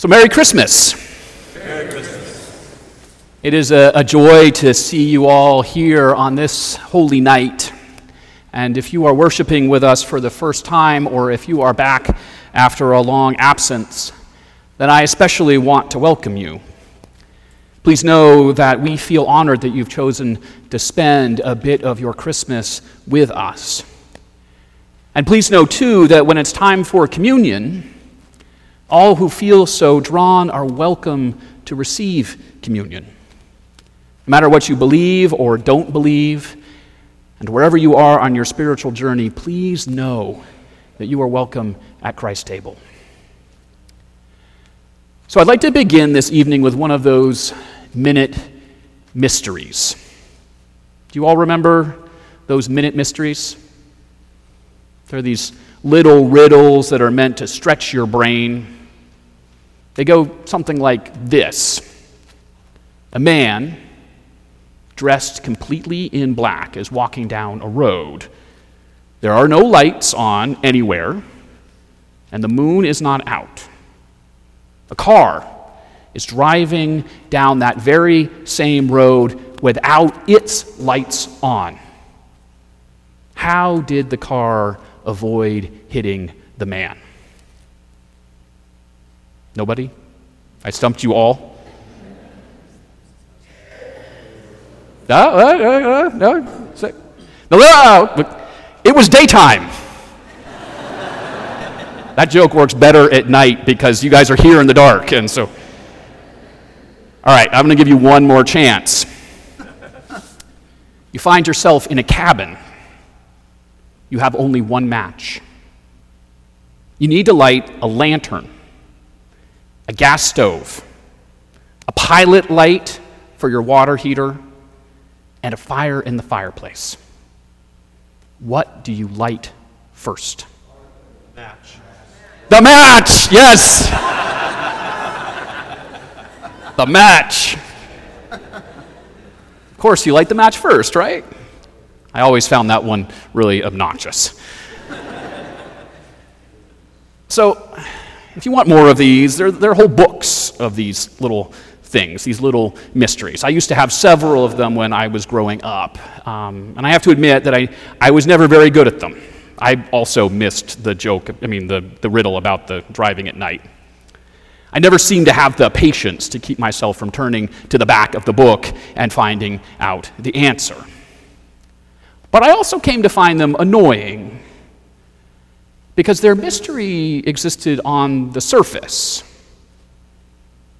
So, Merry Christmas. Merry Christmas. It is a, a, joy to see you all here on this holy night. And if you are worshiping with us for the first time, or if you are back after a long absence, then I especially want to welcome you. Please know that we feel honored that you've chosen to spend a bit of your Christmas with us. And please know, too, that when it's time for communion, all who feel so drawn are welcome to receive communion. No matter what you believe or don't believe, and wherever you are on your spiritual journey, please know that you are welcome at Christ's table. So I'd like to begin this evening with one of those minute mysteries. Do you all remember those minute mysteries? They're these little riddles that are meant to stretch your brain they go something like this A man dressed completely in black is walking down a road. There are no lights on anywhere, and the moon is not out. A car is driving down that very same road without its lights on. How did the car avoid hitting the man? Nobody? I stumped you all? No, uh, uh, uh, no, no, no, it was daytime. that joke works better at night because you guys are here in the dark, and so. All right, I'm going to give you one more chance. You find yourself in a cabin. You have only one match. You need to light a lantern a gas stove, a pilot light for your water heater, and a fire in the fireplace. What do you light first? Match. The match, yes. the match. Of course, you light the match first, right? I always found that one really obnoxious. so, if you want more of these, there, there are whole books of these little things, these little mysteries. I used to have several of them when I was growing up. Um, and I have to admit that I, I was never very good at them. I also missed the joke, I mean, the, the riddle about the driving at night. I never seemed to have the patience to keep myself from turning to the back of the book and finding out the answer. But I also came to find them annoying because their mystery existed on the surface.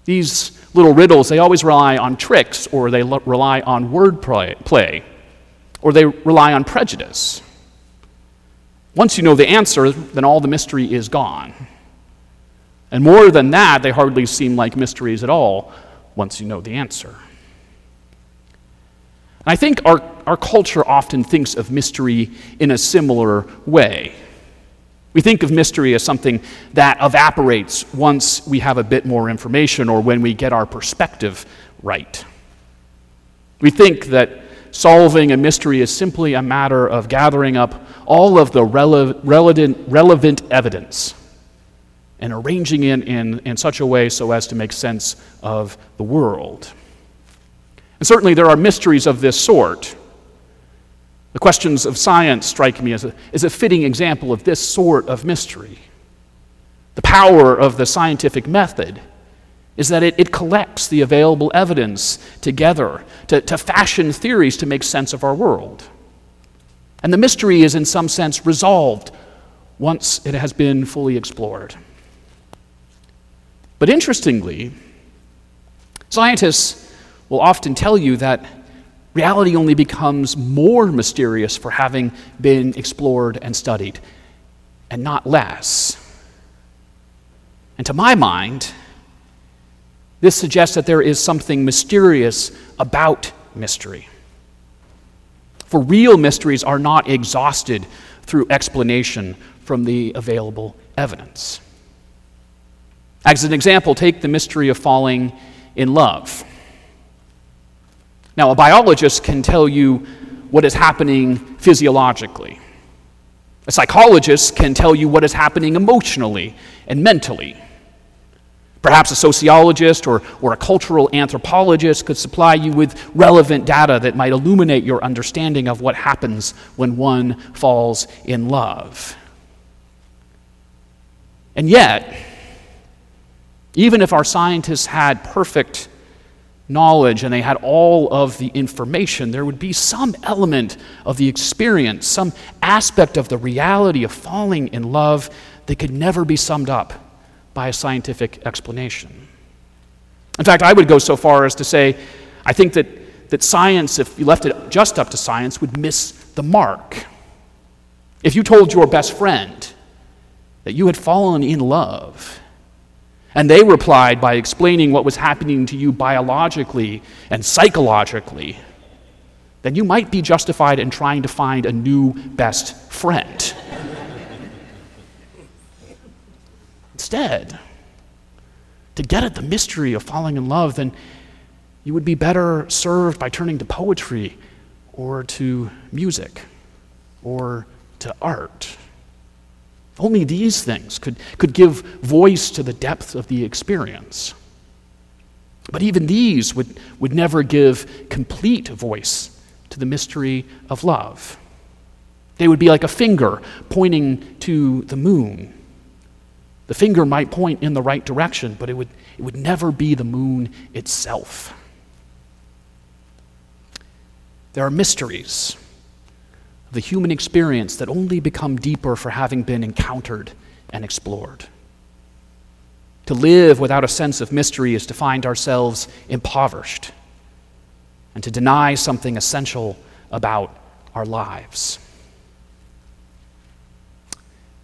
These little riddles, they always rely on tricks, or they l- rely on wordplay, or they rely on prejudice. Once you know the answer, then all the mystery is gone. And more than that, they hardly seem like mysteries at all once you know the answer. And I think our, our culture often thinks of mystery in a similar way. We think of mystery as something that evaporates once we have a bit more information or when we get our perspective right. We think that solving a mystery is simply a matter of gathering up all of the rele- relevant, relevant evidence and arranging it in, in such a way so as to make sense of the world. And certainly there are mysteries of this sort. The questions of science strike me as a, as a fitting example of this sort of mystery. The power of the scientific method is that it, it collects the available evidence together to, to fashion theories to make sense of our world. And the mystery is, in some sense, resolved once it has been fully explored. But interestingly, scientists will often tell you that reality only becomes more mysterious for having been explored and studied, and not less. And to my mind, this suggests that there is something mysterious about mystery. For real mysteries are not exhausted through explanation from the available evidence. As an example, take the mystery of falling in love. Now, a biologist can tell you what is happening physiologically. A psychologist can tell you what is happening emotionally and mentally. Perhaps a sociologist or, or a cultural anthropologist could supply you with relevant data that might illuminate your understanding of what happens when one falls in love. And yet, even if our scientists had perfect knowledge and they had all of the information, there would be some element of the experience, some aspect of the reality of falling in love that could never be summed up by a scientific explanation. In fact, I would go so far as to say I think that, that science, if you left it just up to science, would miss the mark. If you told your best friend that you had fallen in love, and they replied by explaining what was happening to you biologically and psychologically, then you might be justified in trying to find a new best friend. Instead, to get at the mystery of falling in love, then you would be better served by turning to poetry or to music or to art. Only these things could, could give voice to the depth of the experience. But even these would, would never give complete voice to the mystery of love. They would be like a finger pointing to the moon. The finger might point in the right direction, but it would, it would never be the moon itself. There are mysteries the human experience that only become deeper for having been encountered and explored. To live without a sense of mystery is to find ourselves impoverished and to deny something essential about our lives.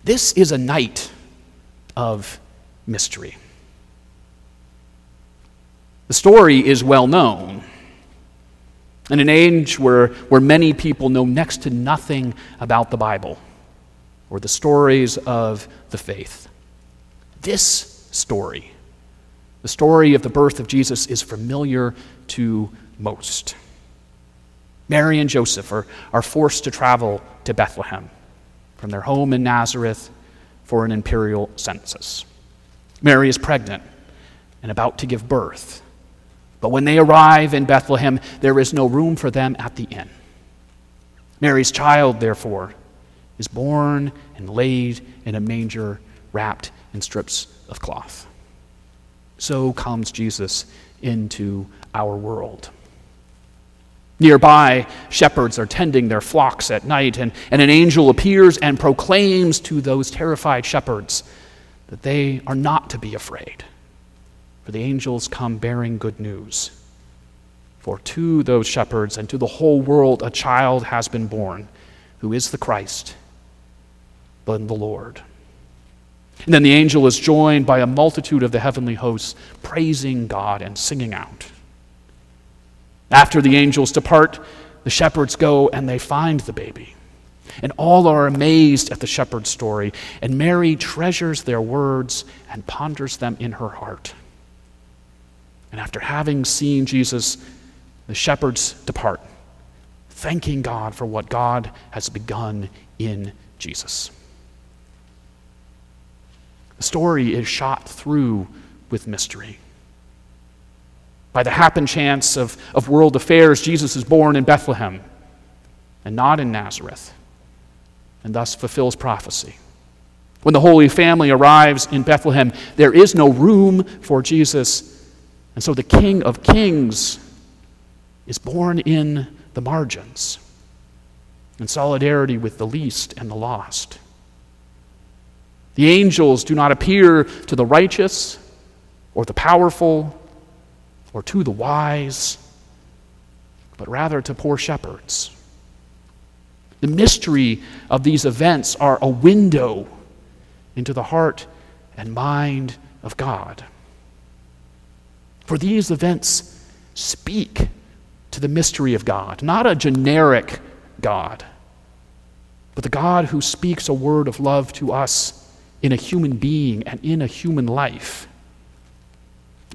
This is a night of mystery. The story is well known. In an age where, where many people know next to nothing about the Bible or the stories of the faith, this story, the story of the birth of Jesus, is familiar to most. Mary and Joseph are, are forced to travel to Bethlehem from their home in Nazareth for an imperial census. Mary is pregnant and about to give birth. But when they arrive in Bethlehem, there is no room for them at the inn. Mary's child, therefore, is born and laid in a manger wrapped in strips of cloth. So comes Jesus into our world. Nearby, shepherds are tending their flocks at night, and, and an angel appears and proclaims to those terrified shepherds that they are not to be afraid for the angels come bearing good news. For to those shepherds and to the whole world a child has been born, who is the Christ, the Lord. And then the angel is joined by a multitude of the heavenly hosts, praising God and singing out. After the angels depart, the shepherds go and they find the baby. And all are amazed at the shepherd's story. And Mary treasures their words and ponders them in her heart. And after having seen Jesus, the shepherds depart, thanking God for what God has begun in Jesus. The story is shot through with mystery. By the happen chance of, of world affairs, Jesus is born in Bethlehem and not in Nazareth, and thus fulfills prophecy. When the Holy Family arrives in Bethlehem, there is no room for Jesus and so the King of Kings is born in the margins, in solidarity with the least and the lost. The angels do not appear to the righteous or the powerful or to the wise, but rather to poor shepherds. The mystery of these events are a window into the heart and mind of God. For these events speak to the mystery of God, not a generic God, but the God who speaks a word of love to us in a human being and in a human life.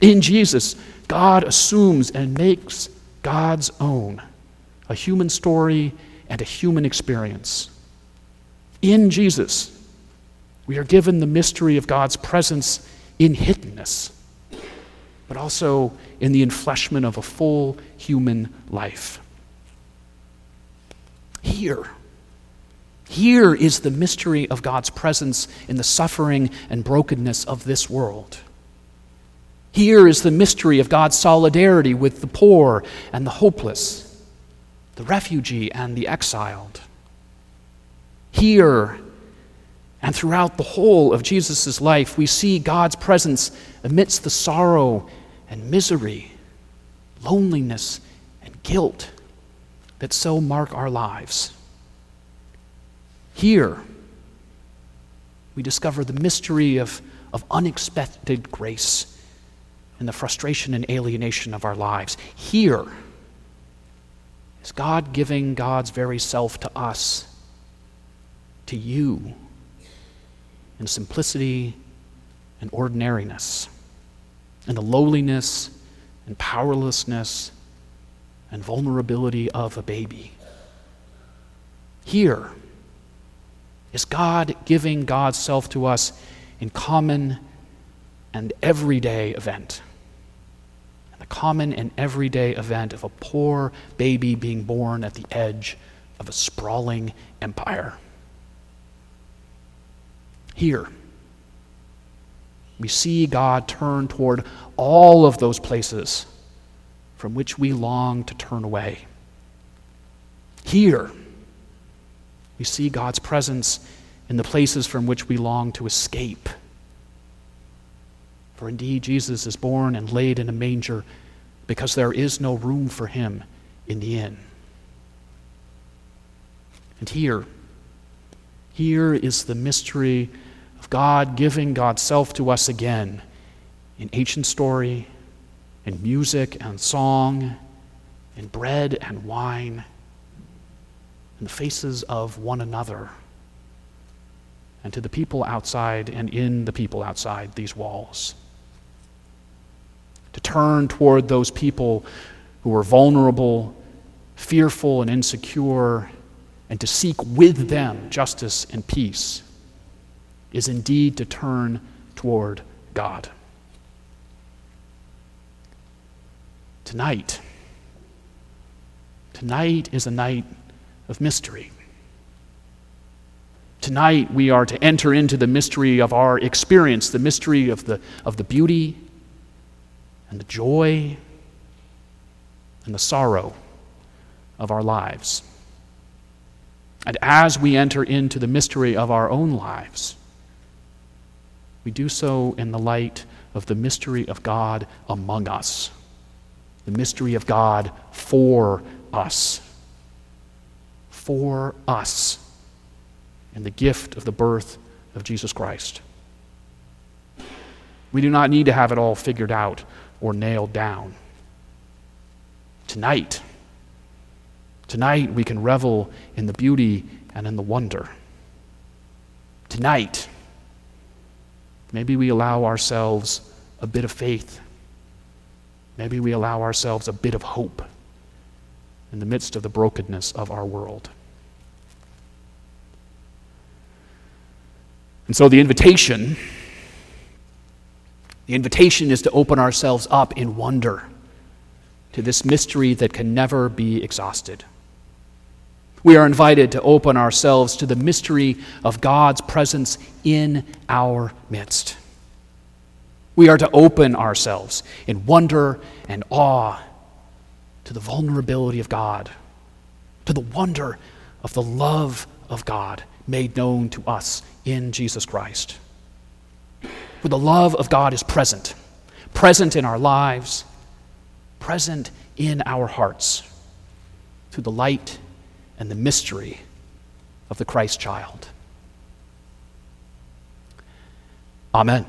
In Jesus, God assumes and makes God's own a human story and a human experience. In Jesus, we are given the mystery of God's presence in hiddenness but also in the enfleshment of a full human life. Here, here is the mystery of God's presence in the suffering and brokenness of this world. Here is the mystery of God's solidarity with the poor and the hopeless, the refugee and the exiled. Here and throughout the whole of Jesus' life, we see God's presence amidst the sorrow and misery, loneliness and guilt that so mark our lives. Here, we discover the mystery of, of unexpected grace and the frustration and alienation of our lives. Here is God giving God's very self to us, to you, in simplicity and ordinariness, in the lowliness and powerlessness and vulnerability of a baby. Here is God giving God's self to us in common and everyday event And the common and everyday event of a poor baby being born at the edge of a sprawling empire. Here, we see God turn toward all of those places from which we long to turn away. Here, we see God's presence in the places from which we long to escape. For indeed, Jesus is born and laid in a manger because there is no room for him in the inn. And here, here is the mystery God giving God's self to us again in ancient story, in music and song, in bread and wine, in the faces of one another, and to the people outside and in the people outside these walls. To turn toward those people who are vulnerable, fearful, and insecure, and to seek with them justice and peace is indeed to turn toward God. Tonight, tonight is a night of mystery. Tonight, we are to enter into the mystery of our experience, the mystery of the, of the beauty and the joy and the sorrow of our lives. And as we enter into the mystery of our own lives, we do so in the light of the mystery of God among us, the mystery of God for us, for us, in the gift of the birth of Jesus Christ. We do not need to have it all figured out or nailed down. Tonight, tonight we can revel in the beauty and in the wonder. Tonight, maybe we allow ourselves a bit of faith. Maybe we allow ourselves a bit of hope in the midst of the brokenness of our world. And so the invitation the invitation is to open ourselves up in wonder to this mystery that can never be exhausted. We are invited to open ourselves to the mystery of God's presence in our midst. We are to open ourselves in wonder and awe to the vulnerability of God, to the wonder of the love of God made known to us in Jesus Christ where the love of God is present, present in our lives, present in our hearts through the light and the mystery of the Christ child. Amen.